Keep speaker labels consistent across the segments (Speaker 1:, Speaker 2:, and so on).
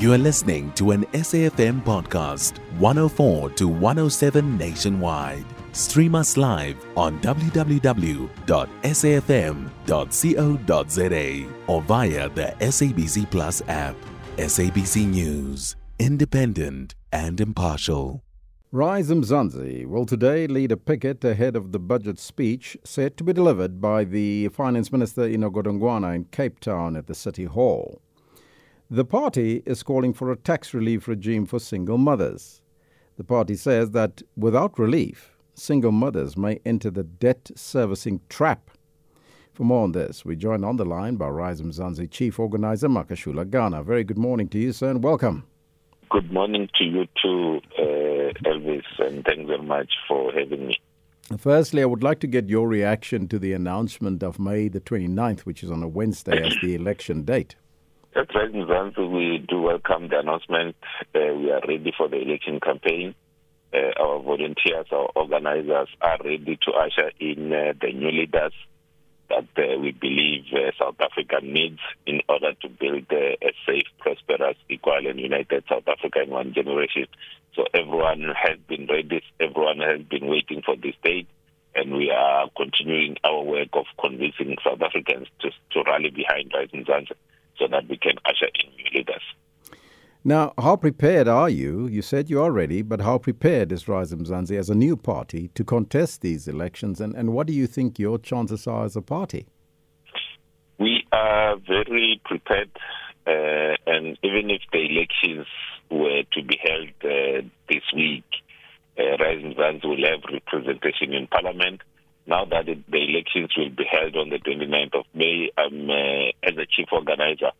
Speaker 1: You are listening to an SAFM podcast, 104 to 107 nationwide. Stream us live on www.safm.co.za or via the SABC Plus app. SABC News, independent and impartial.
Speaker 2: Rise Mzansi will today lead a picket ahead of the budget speech set to be delivered by the Finance Minister Enoch Godongwana in Cape Town at the City Hall. The party is calling for a tax relief regime for single mothers. The party says that without relief, single mothers may enter the debt servicing trap. For more on this, we join on the line by Rise Mzansi Chief Organizer Makashule Gana. Very good morning to you, sir, and welcome.
Speaker 3: Good morning to you too, uh, Elvis, and thanks very much for having me.
Speaker 2: Firstly, I would like to get your reaction to the announcement of May the 29th, which is on a Wednesday, as the election date.
Speaker 3: At present, we do welcome the announcement. Uh, we are ready for the election campaign. Uh, our volunteers, our organizers are ready to usher in uh, the new leaders that uh, we believe uh, South Africa needs in order to build uh, a safe, prosperous, equal, and united South Africa in one generation. So everyone has been ready, everyone has been waiting for this date, and we are continuing our work of convincing South Africans to, to rally behind Rise Mzansi so that we can usher in new leaders.
Speaker 2: Now, how prepared are you? You said you are ready, but how prepared is Rise Mzansi as a new party to contest these elections, and, and what do you think your chances are as a party?
Speaker 3: We are very prepared, uh, and even if the elections were to be held uh, this week, uh, Rise Mzansi will have representation in Parliament. Now that it, the elections will be held on the 29th of May, I'm, uh, as a chief organizer,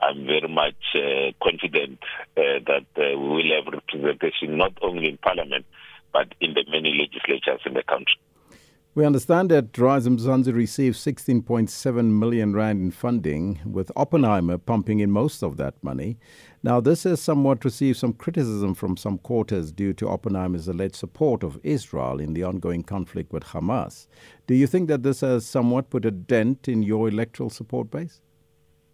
Speaker 3: I'm very much uh, confident uh, that uh, we will have representation not only in Parliament but in the many legislatures in the country.
Speaker 2: We understand that Rise Mzansi received 16.7 million rand in funding, with Oppenheimer pumping in most of that money. Now, this has somewhat received some criticism from some quarters due to Oppenheimer's alleged support of Israel in the ongoing conflict with Hamas. Do you think that this has somewhat put a dent in your electoral support base?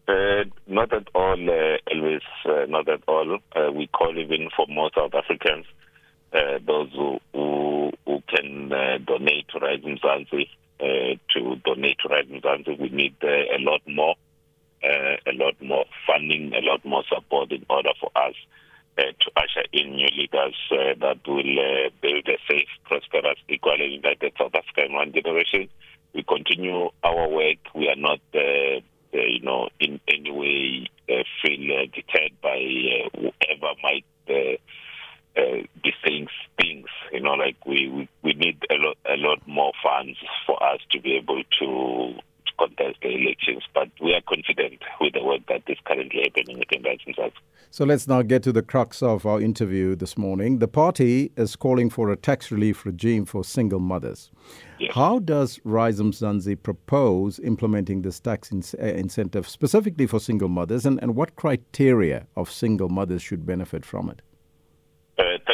Speaker 3: Uh, not at all, uh, Elvis, uh, not at all. Uh, we call even for more South Africans, uh, those who, who, who can uh, donate to Rise Mzansi, uh, to donate to Rise. We need uh, a lot more, uh, a lot more funding, a lot more support in order for us to usher in new leaders that will build a safe, prosperous, equal, and united South Africa in one generation. We continue our work. We are not uh, you know, in any way uh, feel uh, deterred by whoever might be saying things. You know, like we, we, we need a lot a lot more funds for us to be able to contest the elections. But we are confident with the work that is currently happening within South.
Speaker 2: So let's now get to the crux of our interview this morning. The party is calling for a tax relief regime for single mothers.
Speaker 3: Yes.
Speaker 2: How does Rise Mzansi propose implementing this tax in- uh, incentive specifically for single mothers, and, and what criteria of single mothers should benefit from it?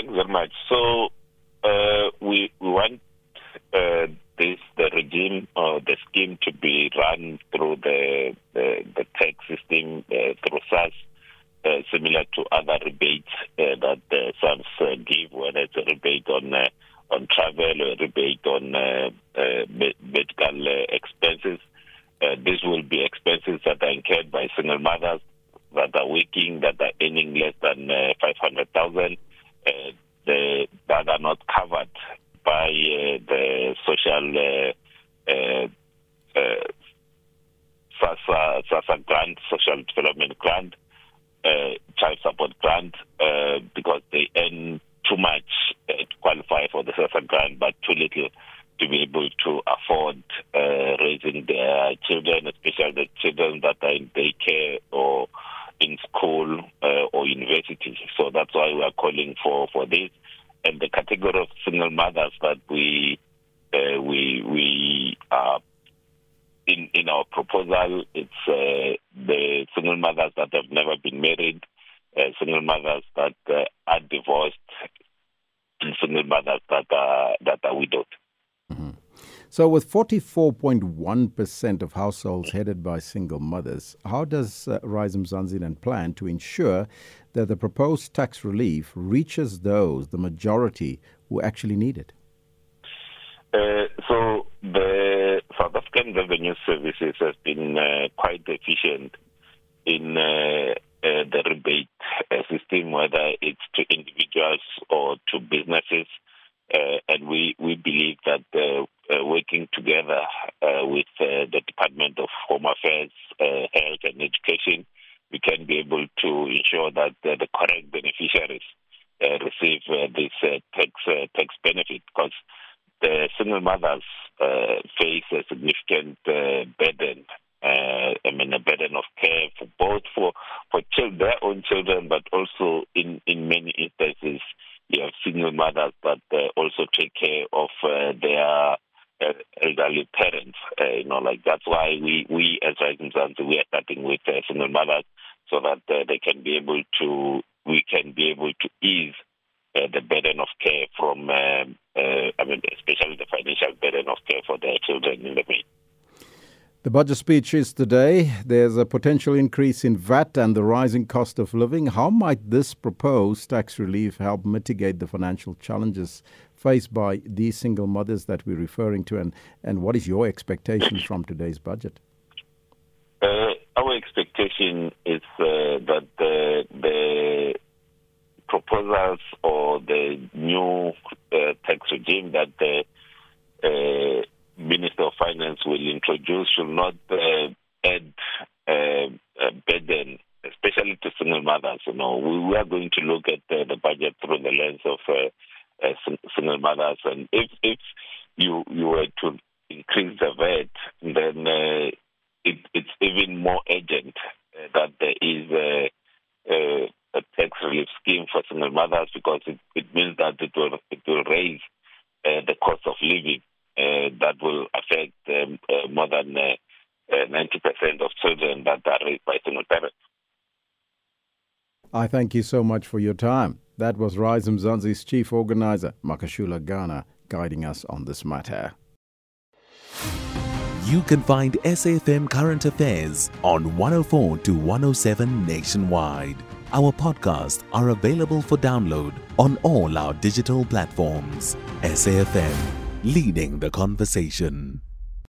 Speaker 3: Uh, very much. So uh, we, we want uh, this the regime or the scheme to be run through the the, the tax system uh, through SARS. Uh, similar to other rebates uh, that uh, SARS uh, give, whether it's a rebate on uh, on travel, a rebate on uh, uh, medical uh, expenses. Uh, this will be expenses that are incurred by single mothers that are working, that are earning less than uh, 500,000, uh, that are not covered by uh, the social uh, SASSA, SASSA grant, social development grant, child support grant, because they earn too much to qualify for the SASSA grant, but too little to be able to afford uh, raising their children, especially the children that are in daycare or in school uh, So that's why we are calling for, for this. And the category of single mothers that we uh, we we are in in our proposal, it's uh, the single mothers that have never been married, uh, single mothers that uh, are divorced, and single mothers that are that are widowed.
Speaker 2: So, with 44.1% of households headed by single mothers, how does uh, Rise Mzansi plan to ensure that the proposed tax relief reaches those, the majority, who actually need it?
Speaker 3: Uh, so, the South African Revenue Services has been uh, quite efficient in uh, uh the rebate system, whether it's to individuals or to businesses. Uh, and we, we believe that uh, uh, working together uh, with uh, the Department of Home Affairs, uh, Health and Education, we can be able to ensure that the correct beneficiaries uh, receive uh, this uh, tax tax benefit because the single mothers face a significant burden uh, I mean, a burden of care for both for for children, their own children, but also in in many instances, you have single mothers that uh, also take care of uh, their uh, elderly parents. Uh, you know, like that's why we we as Rising we are starting with uh, single mothers so that uh, they can be able to we can be able to ease uh, the burden of care from um, uh, I mean especially the financial burden of care for their children in the main.
Speaker 2: The budget speech is today. There's a potential increase in VAT and the rising cost of living. How might this proposed tax relief help mitigate the financial challenges faced by these single mothers that we're referring to? And, and what is your expectation from today's budget?
Speaker 3: Uh, our expectation is uh, that the, the, proposals or the new uh, tax regime that the uh, Minister of Finance will introduce should not uh, add uh, a burden, to single mothers. You know, we, we are going to look at uh, the budget through the lens of uh, uh, single mothers, and if if you you were to increase the VAT, then uh, it, it's even more urgent that there is a, a, a, tax relief scheme for single mothers because it, it means that it will it will raise the cost of living uh, that will affect um, uh, more than 90% uh, of children that are raised by single parents.
Speaker 2: I thank you so much for your time. That was Rise Mzansi's chief organizer, Makashule Gana, guiding us on this matter.
Speaker 1: You can find SAFM Current Affairs on 104 to 107 nationwide. Our podcasts are available for download on all our digital platforms. SAFM leading the conversation.